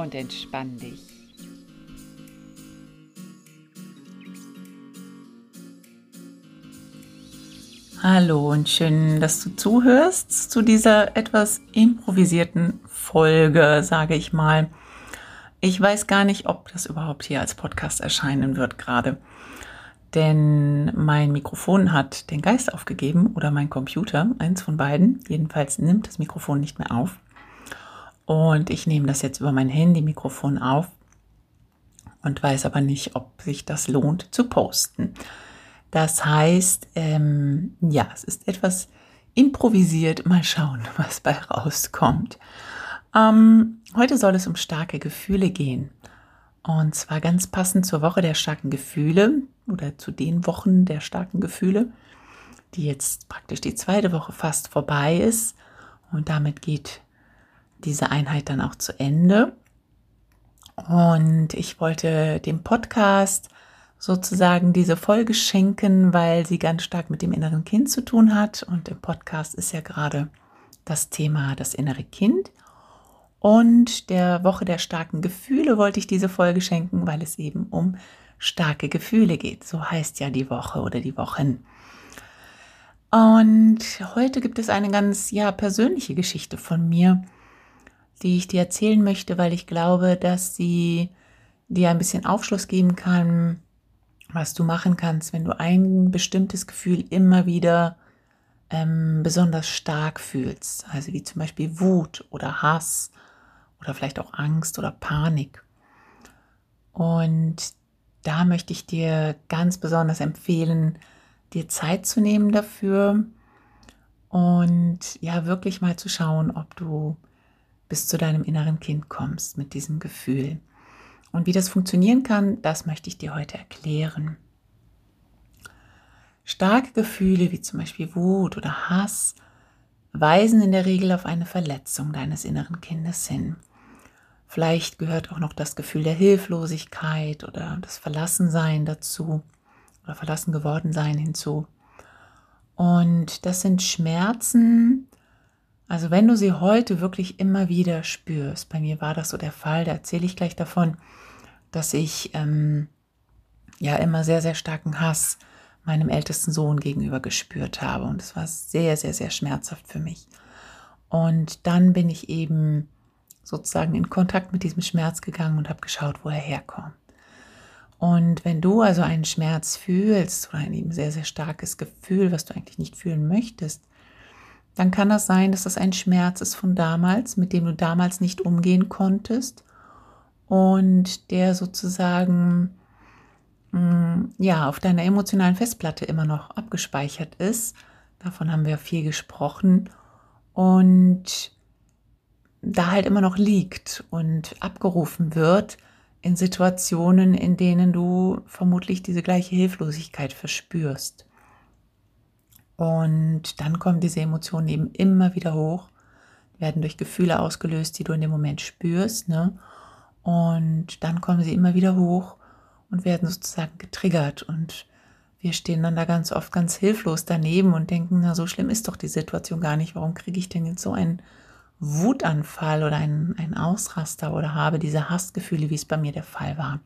Und entspann dich. Hallo und schön, dass du zuhörst zu dieser etwas improvisierten Folge, sage ich mal. Ich weiß gar nicht, ob das überhaupt hier als Podcast erscheinen wird gerade. Denn mein Mikrofon hat den Geist aufgegeben oder mein Computer, eins von beiden. Jedenfalls nimmt das Mikrofon nicht mehr auf. Und ich nehme das jetzt über mein Handy-Mikrofon auf und weiß aber nicht, ob sich das lohnt zu posten. Das heißt, ähm, ja, es ist etwas improvisiert. Mal schauen, was bei rauskommt. Ähm, heute soll es um starke Gefühle gehen. Und zwar ganz passend zur Woche der starken Gefühle oder zu den Wochen der starken Gefühle, die jetzt praktisch die zweite Woche fast vorbei ist. Und damit geht diese Einheit dann auch zu Ende. Und ich wollte dem Podcast sozusagen diese Folge schenken, weil sie ganz stark mit dem inneren Kind zu tun hat. Und im Podcast ist ja gerade das Thema das innere Kind. Und der Woche der starken Gefühle wollte ich diese Folge schenken, weil es eben um starke Gefühle geht. So heißt ja die Woche oder die Wochen. Und heute gibt es eine ganz ja persönliche Geschichte von mir, die ich dir erzählen möchte, weil ich glaube, dass sie dir ein bisschen Aufschluss geben kann, was du machen kannst, wenn du ein bestimmtes Gefühl immer wieder ähm, besonders stark fühlst. Also wie zum Beispiel Wut oder Hass oder vielleicht auch Angst oder Panik. Und da möchte ich dir ganz besonders empfehlen, dir Zeit zu nehmen dafür und ja, wirklich mal zu schauen, ob du bis zu deinem inneren Kind kommst mit diesem Gefühl. Und wie das funktionieren kann, das möchte ich dir heute erklären. Starke Gefühle wie zum Beispiel Wut oder Hass weisen in der Regel auf eine Verletzung deines inneren Kindes hin. Vielleicht gehört auch noch das Gefühl der Hilflosigkeit oder das Verlassensein dazu oder verlassen geworden sein hinzu. Und das sind Schmerzen, also wenn du sie heute wirklich immer wieder spürst, bei mir war das so der Fall, da erzähle ich gleich davon, dass ich ähm, ja immer sehr, sehr starken Hass meinem ältesten Sohn gegenüber gespürt habe. Und es war sehr, sehr, sehr schmerzhaft für mich. Und dann bin ich eben sozusagen in Kontakt mit diesem Schmerz gegangen und habe geschaut, wo er herkommt. Und wenn du also einen Schmerz fühlst oder ein eben sehr, sehr starkes Gefühl, was du eigentlich nicht fühlen möchtest, dann kann das sein, dass das ein Schmerz ist von damals, mit dem du damals nicht umgehen konntest und der sozusagen mm, ja auf deiner emotionalen Festplatte immer noch abgespeichert ist. Davon haben wir viel gesprochen und da halt immer noch liegt und abgerufen wird in Situationen, in denen du vermutlich diese gleiche Hilflosigkeit verspürst. Und dann kommen diese Emotionen eben immer wieder hoch, werden durch Gefühle ausgelöst, die du in dem Moment spürst. Ne? Und dann kommen sie immer wieder hoch und werden sozusagen getriggert. Und wir stehen dann da ganz oft ganz hilflos daneben und denken, na so schlimm ist doch die Situation gar nicht. Warum kriege ich denn jetzt so einen Wutanfall oder ein, ein Ausraster oder habe diese Hassgefühle, wie es bei mir der Fall war.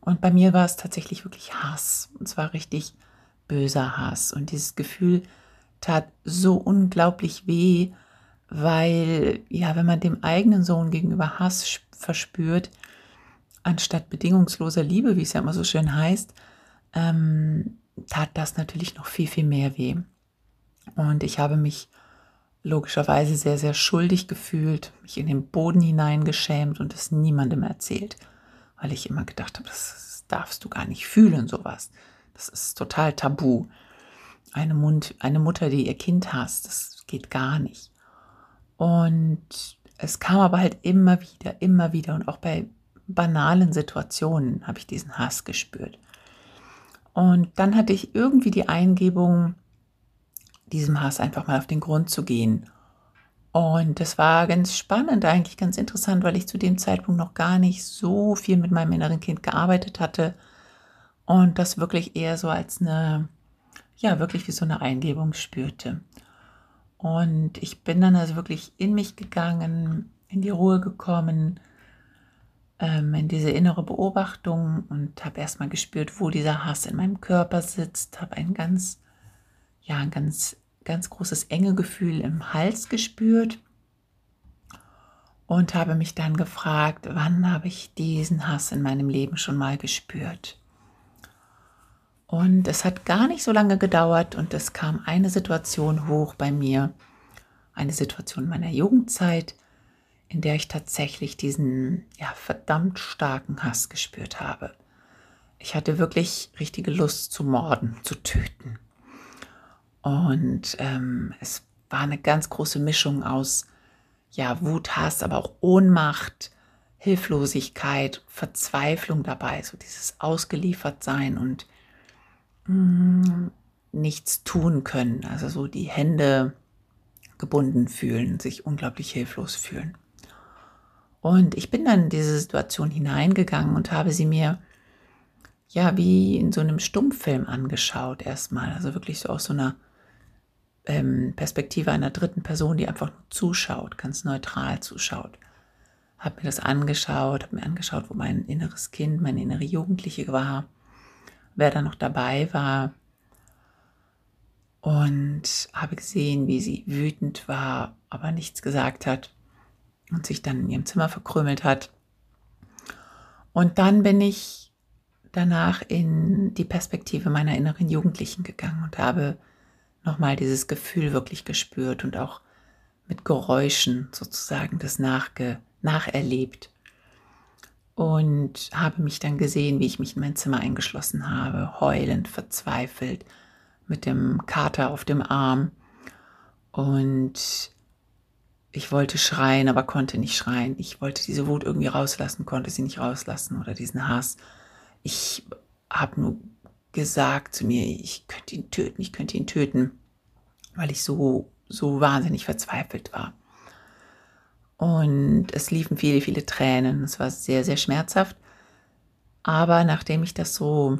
Und bei mir war es tatsächlich wirklich Hass. Und zwar richtig böser Hass. Und dieses Gefühl tat so unglaublich weh, weil, ja, wenn man dem eigenen Sohn gegenüber Hass verspürt, anstatt bedingungsloser Liebe, wie es ja immer so schön heißt, ähm, tat das natürlich noch viel, viel mehr weh. Und ich habe mich logischerweise sehr, sehr schuldig gefühlt, mich in den Boden hineingeschämt und es niemandem erzählt, weil ich immer gedacht habe, das darfst du gar nicht fühlen, sowas. Das ist total tabu. Eine, Mund, eine Mutter, die ihr Kind hasst, das geht gar nicht. Und es kam aber halt immer wieder, immer wieder und auch bei banalen Situationen habe ich diesen Hass gespürt. Und dann hatte ich irgendwie die Eingebung, diesem Hass einfach mal auf den Grund zu gehen. Und das war ganz spannend, eigentlich ganz interessant, weil ich zu dem Zeitpunkt noch gar nicht so viel mit meinem inneren Kind gearbeitet hatte und das wirklich eher so als eine, ja, wirklich wie so eine Eingebung spürte. Und ich bin dann also wirklich in mich gegangen, in die Ruhe gekommen, ähm, in diese innere Beobachtung und habe erstmal gespürt, wo dieser Hass in meinem Körper sitzt, habe ein ganz, ja, ein ganz, ganz großes enge Gefühl im Hals gespürt und habe mich dann gefragt, wann habe ich diesen Hass in meinem Leben schon mal gespürt? Und es hat gar nicht so lange gedauert und es kam eine Situation hoch bei mir, eine Situation meiner Jugendzeit, in der ich tatsächlich diesen ja, verdammt starken Hass gespürt habe. Ich hatte wirklich richtige Lust zu morden, zu töten. Und ähm, es war eine ganz große Mischung aus ja, Wut, Hass, aber auch Ohnmacht, Hilflosigkeit, Verzweiflung dabei, so dieses Ausgeliefertsein und mm, nichts tun können, also so die Hände gebunden fühlen, sich unglaublich hilflos fühlen. Und ich bin dann in diese Situation hineingegangen und habe sie mir ja wie in so einem Stummfilm angeschaut erstmal. Also wirklich so aus so einer ähm, Perspektive einer dritten Person, die einfach nur zuschaut, ganz neutral zuschaut. Habe mir das angeschaut, habe mir angeschaut, wo mein inneres Kind, meine innere Jugendliche war, wer da noch dabei war. Und habe gesehen, wie sie wütend war, aber nichts gesagt hat und sich dann in ihrem Zimmer verkrümelt hat. Und dann bin ich danach in die Perspektive meiner inneren Jugendlichen gegangen und habe nochmal dieses Gefühl wirklich gespürt und auch mit Geräuschen sozusagen das nachge nacherlebt. Und habe mich dann gesehen, wie ich mich in mein Zimmer eingeschlossen habe, heulend, verzweifelt, mit dem Kater auf dem Arm. Und ich wollte schreien, aber konnte nicht schreien. Ich wollte diese Wut irgendwie rauslassen, konnte sie nicht rauslassen oder diesen Hass. Ich habe nur gesagt zu mir, ich könnte ihn töten, ich könnte ihn töten, weil ich so, so wahnsinnig verzweifelt war. Und es liefen viele, viele Tränen. Es war sehr, sehr schmerzhaft. Aber nachdem ich das so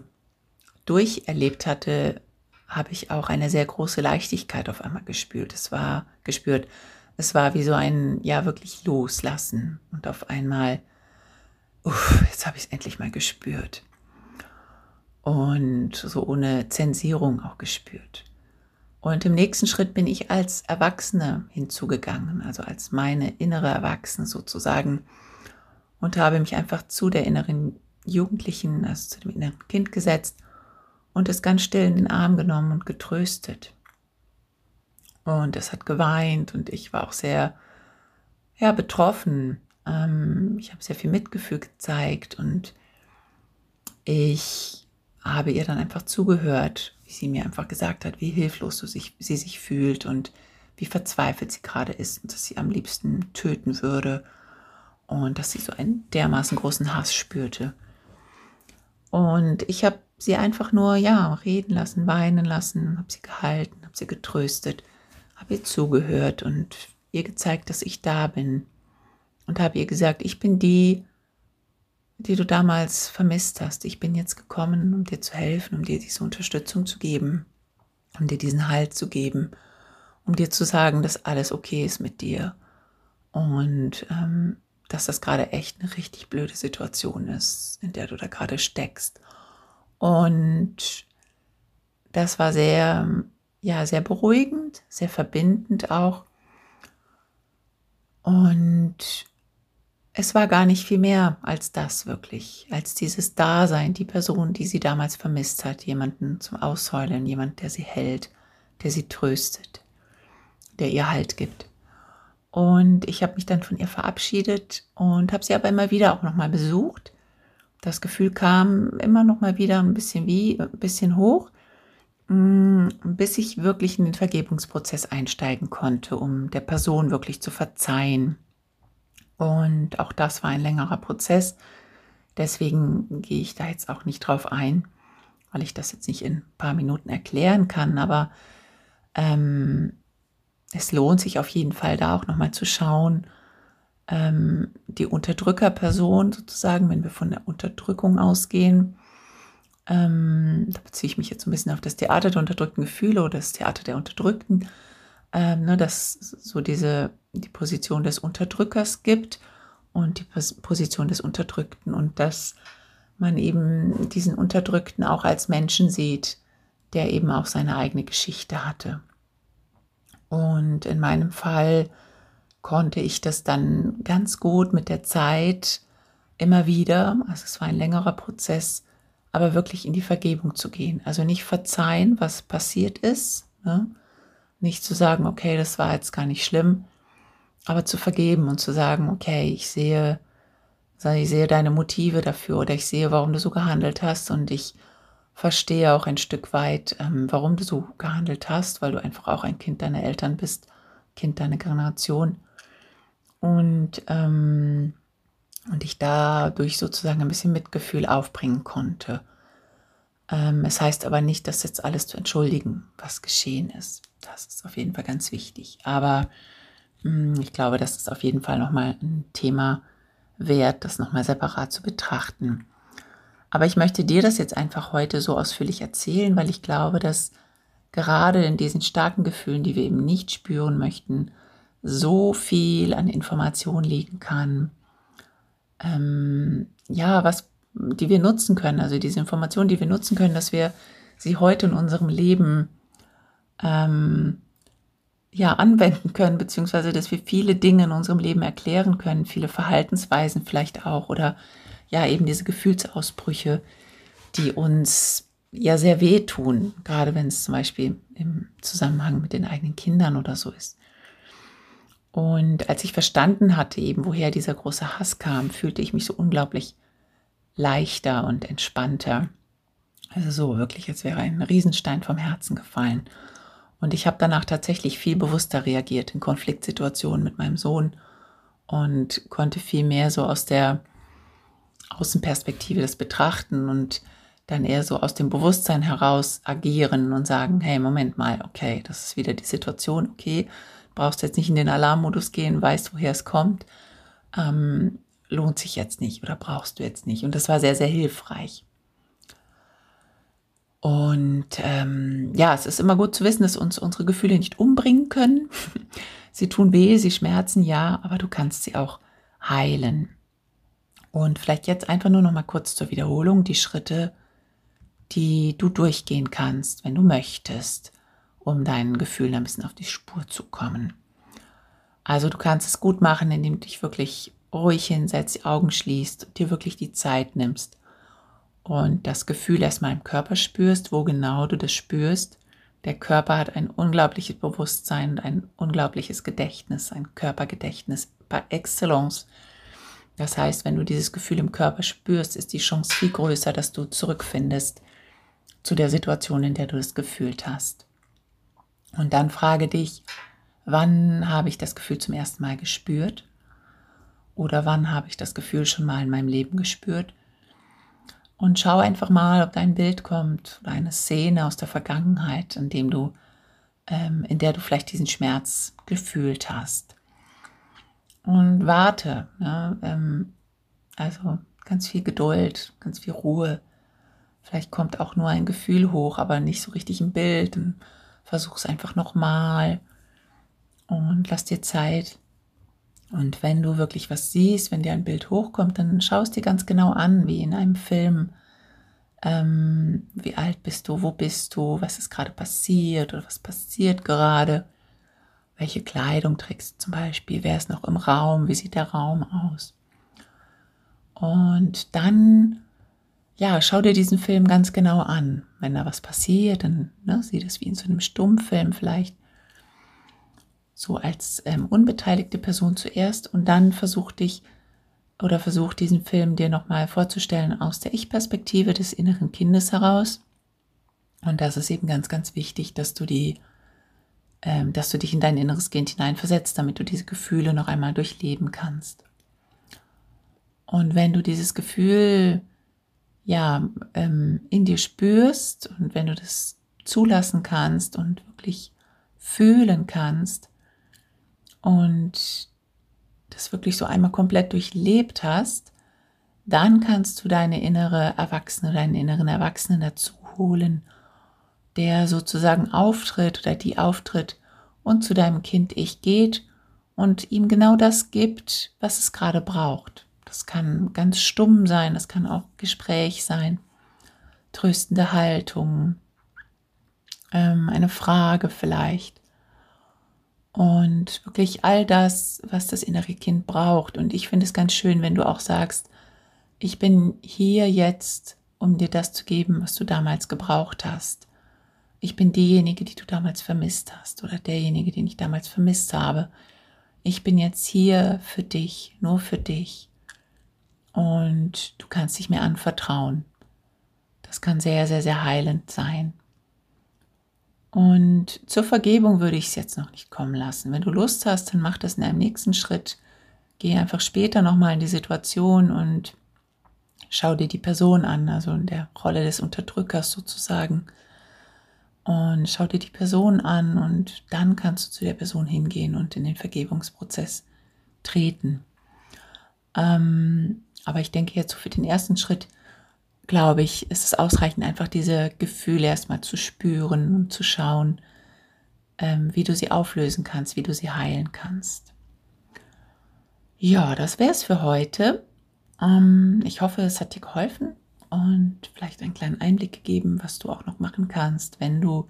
durcherlebt hatte, habe ich auch eine sehr große Leichtigkeit auf einmal gespürt. Es war gespürt, es war wie so ein, ja, wirklich loslassen. Und auf einmal, uff, jetzt habe ich es endlich mal gespürt. Und so ohne Zensierung auch gespürt. Und im nächsten Schritt bin ich als Erwachsene hinzugegangen, also als meine innere Erwachsene sozusagen, und habe mich einfach zu der inneren Jugendlichen, also zu dem inneren Kind gesetzt und es ganz still in den Arm genommen und getröstet. Und es hat geweint und ich war auch sehr ja, betroffen. Ähm, ich habe sehr viel Mitgefühl gezeigt und ich habe ihr dann einfach zugehört, wie sie mir einfach gesagt hat, wie hilflos sich, sie sich fühlt und wie verzweifelt sie gerade ist und dass sie am liebsten töten würde und dass sie so einen dermaßen großen Hass spürte. Und ich habe sie einfach nur, ja, reden lassen, weinen lassen, habe sie gehalten, habe sie getröstet habe ihr zugehört und ihr gezeigt, dass ich da bin. Und habe ihr gesagt, ich bin die, die du damals vermisst hast. Ich bin jetzt gekommen, um dir zu helfen, um dir diese Unterstützung zu geben, um dir diesen Halt zu geben, um dir zu sagen, dass alles okay ist mit dir und ähm, dass das gerade echt eine richtig blöde Situation ist, in der du da gerade steckst. Und das war sehr ja, sehr beruhigend, sehr verbindend auch. Und es war gar nicht viel mehr als das wirklich, als dieses Dasein, die Person, die sie damals vermisst hat, jemanden zum Ausheulen, jemand, der sie hält, der sie tröstet, der ihr Halt gibt. Und ich habe mich dann von ihr verabschiedet und habe sie aber immer wieder auch nochmal besucht. Das Gefühl kam immer noch mal wieder ein bisschen wie, ein bisschen hoch. mm, bis ich wirklich in den Vergebungsprozess einsteigen konnte, um der Person wirklich zu verzeihen. Und auch das war ein längerer Prozess. Deswegen gehe ich da jetzt auch nicht drauf ein, weil ich das jetzt nicht in ein paar Minuten erklären kann. Aber ähm, es lohnt sich auf jeden Fall da auch nochmal zu schauen, ähm, die Unterdrückerperson sozusagen, wenn wir von der Unterdrückung ausgehen, ähm, da beziehe ich mich jetzt ein bisschen auf das Theater der unterdrückten Gefühle oder das Theater der Unterdrückten, ähm, ne, dass so diese die Position des Unterdrückers gibt und die Position des Unterdrückten und dass man eben diesen Unterdrückten auch als Menschen sieht, der eben auch seine eigene Geschichte hatte. Und in meinem Fall konnte ich das dann ganz gut mit der Zeit immer wieder, also es war ein längerer Prozess, aber wirklich in die Vergebung zu gehen. Also nicht verzeihen, was passiert ist, ne? Nicht zu sagen, okay, das war jetzt gar nicht schlimm, aber zu vergeben und zu sagen, okay, ich sehe, ich sehe deine Motive dafür oder ich sehe, warum du so gehandelt hast und ich verstehe auch ein Stück weit, ähm, warum du so gehandelt hast, weil du einfach auch ein Kind deiner Eltern bist, Kind deiner Generation. Und, ähm, und ich dadurch sozusagen ein bisschen Mitgefühl aufbringen konnte. Ähm, es heißt aber nicht, das jetzt alles zu entschuldigen, was geschehen ist. Das ist auf jeden Fall ganz wichtig. Aber mh, hm, ich glaube, das ist auf jeden Fall nochmal ein Thema wert, das nochmal separat zu betrachten. Aber ich möchte dir das jetzt einfach heute so ausführlich erzählen, weil ich glaube, dass gerade in diesen starken Gefühlen, die wir eben nicht spüren möchten, so viel an Information liegen kann. Ähm, ja, was, die wir nutzen können, also diese Informationen, die wir nutzen können, dass wir sie heute in unserem Leben ähm, ja anwenden können, beziehungsweise dass wir viele Dinge in unserem Leben erklären können, viele Verhaltensweisen vielleicht auch oder ja eben diese Gefühlsausbrüche, die uns ja sehr wehtun, gerade wenn es zum Beispiel im Zusammenhang mit den eigenen Kindern oder so ist. Und als ich verstanden hatte, eben woher dieser große Hass kam, fühlte ich mich so unglaublich leichter und entspannter. Also so wirklich, als wäre ein Riesenstein vom Herzen gefallen. Und ich habe danach tatsächlich viel bewusster reagiert in Konfliktsituationen mit meinem Sohn und konnte viel mehr so aus der Außenperspektive das betrachten und dann eher so aus dem Bewusstsein heraus agieren und sagen, hey, Moment mal, okay, das ist wieder die Situation, okay, brauchst jetzt nicht in den Alarmmodus gehen, weißt, woher es kommt, ähm, lohnt sich jetzt nicht oder brauchst du jetzt nicht. Und das war sehr, sehr hilfreich. Und ähm, ja, es ist immer gut zu wissen, dass uns unsere Gefühle nicht umbringen können. sie tun weh, sie schmerzen, ja, aber du kannst sie auch heilen. Und vielleicht jetzt einfach nur noch mal kurz zur Wiederholung die Schritte, die du durchgehen kannst, wenn du möchtest, um deinen Gefühlen ein bisschen auf die Spur zu kommen. Also du kannst es gut machen, indem du dich wirklich ruhig hinsetzt, die Augen schließt, dir wirklich die Zeit nimmst und das Gefühl erstmal im Körper spürst, wo genau du das spürst. Der Körper hat ein unglaubliches Bewusstsein und ein unglaubliches Gedächtnis, ein Körpergedächtnis par excellence. Das heißt, wenn du dieses Gefühl im Körper spürst, ist die Chance viel größer, dass du zurückfindest zu der Situation, in der du es gefühlt hast. Und dann frage dich, wann habe ich das Gefühl zum ersten Mal gespürt? Oder wann habe ich das Gefühl schon mal in meinem Leben gespürt? Und schau einfach mal, ob dein Bild kommt oder eine Szene aus der Vergangenheit, in dem du, ähm, in der du vielleicht diesen Schmerz gefühlt hast und warte. Ja, ähm, also ganz viel Geduld, ganz viel Ruhe. Vielleicht kommt auch nur ein Gefühl hoch, aber nicht so richtig ein Bild. Versuch es einfach nochmal und lass dir Zeit. Und wenn du wirklich was siehst, wenn dir ein Bild hochkommt, dann schaust dir ganz genau an, wie in einem Film. Ähm, wie alt bist du? Wo bist du? Was ist gerade passiert oder was passiert gerade? Welche Kleidung trägst du zum Beispiel? Wer ist noch im Raum? Wie sieht der Raum aus? Und dann, ja, schau dir diesen Film ganz genau an. Wenn da was passiert, dann ne, sieh das wie in so einem Stummfilm vielleicht. So als ähm, unbeteiligte Person zuerst und dann versuch dich oder versuch diesen Film dir nochmal vorzustellen aus der Ich-Perspektive des inneren Kindes heraus. Und das ist eben ganz, ganz wichtig, dass du die, ähm, dass du dich in dein inneres Kind hineinversetzt, damit du diese Gefühle noch einmal durchleben kannst. Und wenn du dieses Gefühl ja ähm, in dir spürst und wenn du das zulassen kannst und wirklich fühlen kannst und das wirklich so einmal komplett durchlebt hast, dann kannst du deine innere Erwachsene, deinen inneren Erwachsenen dazu holen, der sozusagen auftritt oder die auftritt und zu deinem Kind Ich geht und ihm genau das gibt, was es gerade braucht. Das kann ganz stumm sein, das kann auch Gespräch sein, tröstende Haltung, ähm, eine Frage vielleicht. Und wirklich all das, was das innere Kind braucht. Und ich finde es ganz schön, wenn du auch sagst, ich bin hier jetzt, um dir das zu geben, was du damals gebraucht hast. Ich bin diejenige, die du damals vermisst hast oder derjenige, den ich damals vermisst habe. Ich bin jetzt hier für dich, nur für dich. Und du kannst dich mir anvertrauen. Das kann sehr, sehr, sehr heilend sein. Und zur Vergebung würde ich es jetzt noch nicht kommen lassen. Wenn du Lust hast, dann mach das in einem nächsten Schritt. Geh einfach später nochmal in die Situation und schau dir die Person an, also in der Rolle des Unterdrückers sozusagen. Und schau dir die Person an und dann kannst du zu der Person hingehen und in den Vergebungsprozess treten. Ähm, aber ich denke jetzt so für den ersten Schritt, glaube ich, ist es ausreichend, einfach diese Gefühle erstmal zu spüren und zu schauen, ähm, wie du sie auflösen kannst, wie du sie heilen kannst. Ja, das wäre es für heute. Ähm, ich hoffe, es hat dir geholfen und vielleicht einen kleinen Einblick gegeben, was du auch noch machen kannst, wenn du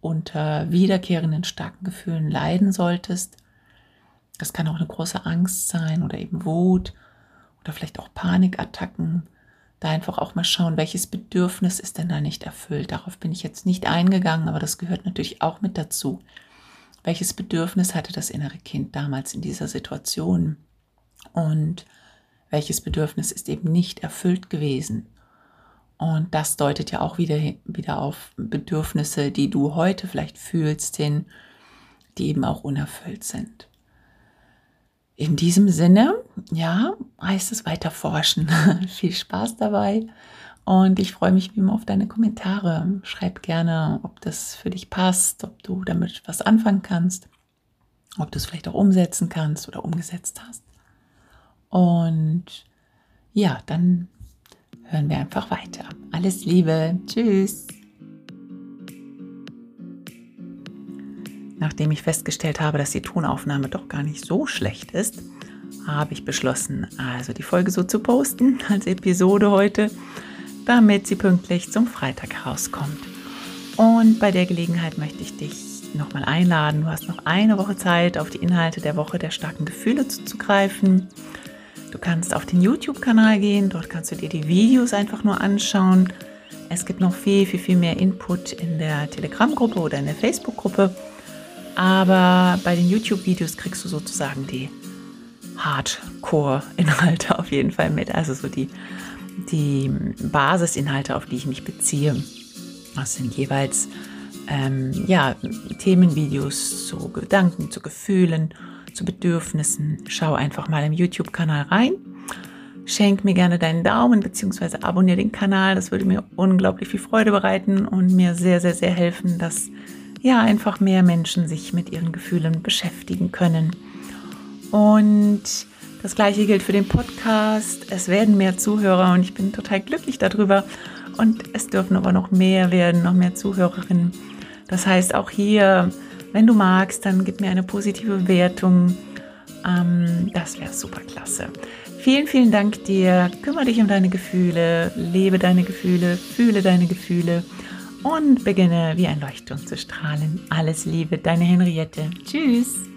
unter wiederkehrenden starken Gefühlen leiden solltest. Das kann auch eine große Angst sein oder eben Wut oder vielleicht auch Panikattacken. Da einfach auch mal schauen, welches Bedürfnis ist denn da nicht erfüllt. Darauf bin ich jetzt nicht eingegangen, aber das gehört natürlich auch mit dazu. Welches Bedürfnis hatte das innere Kind damals in dieser Situation? Und welches Bedürfnis ist eben nicht erfüllt gewesen. Und das deutet ja auch wieder, wieder auf Bedürfnisse, die du heute vielleicht fühlst, hin, die eben auch unerfüllt sind. In diesem Sinne, ja, heißt es weiter forschen. Viel Spaß dabei und ich freue mich wie immer auf deine Kommentare. Schreib gerne, ob das für dich passt, ob du damit was anfangen kannst, ob du es vielleicht auch umsetzen kannst oder umgesetzt hast. Und ja, dann hören wir einfach weiter. Alles Liebe. Tschüss. Nachdem ich festgestellt habe, dass die Tonaufnahme doch gar nicht so schlecht ist, habe ich beschlossen, also die Folge so zu posten als Episode heute, damit sie pünktlich zum Freitag herauskommt. Und bei der Gelegenheit möchte ich dich nochmal einladen. Du hast noch eine Woche Zeit, auf die Inhalte der Woche der starken Gefühle zuzugreifen. Du kannst auf den YouTube-Kanal gehen, dort kannst du dir die Videos einfach nur anschauen. Es gibt noch viel, viel, viel mehr Input in der Telegram-Gruppe oder in der Facebook-Gruppe. Aber bei den YouTube-Videos kriegst du sozusagen die Hardcore-Inhalte auf jeden Fall mit. Also so die, die Basisinhalte, auf die ich mich beziehe. Das sind jeweils ähm, ja, Themenvideos zu Gedanken, zu Gefühlen zu Bedürfnissen, schau einfach mal im YouTube-Kanal rein. Schenk mir gerne deinen Daumen bzw. abonniere den Kanal. Das würde mir unglaublich viel Freude bereiten und mir sehr, sehr, sehr helfen, dass ja einfach mehr Menschen sich mit ihren Gefühlen beschäftigen können. Und das gleiche gilt für den Podcast. Es werden mehr Zuhörer und ich bin total glücklich darüber. Und es dürfen aber noch mehr werden, noch mehr Zuhörerinnen. Das heißt, auch hier wenn du magst, dann gib mir eine positive Bewertung. Ähm, das wäre super klasse. Vielen, vielen Dank dir. Kümmere dich um deine Gefühle, lebe deine Gefühle, fühle deine Gefühle und beginne wie ein Leuchtturm zu strahlen. Alles Liebe, deine Henriette. Tschüss.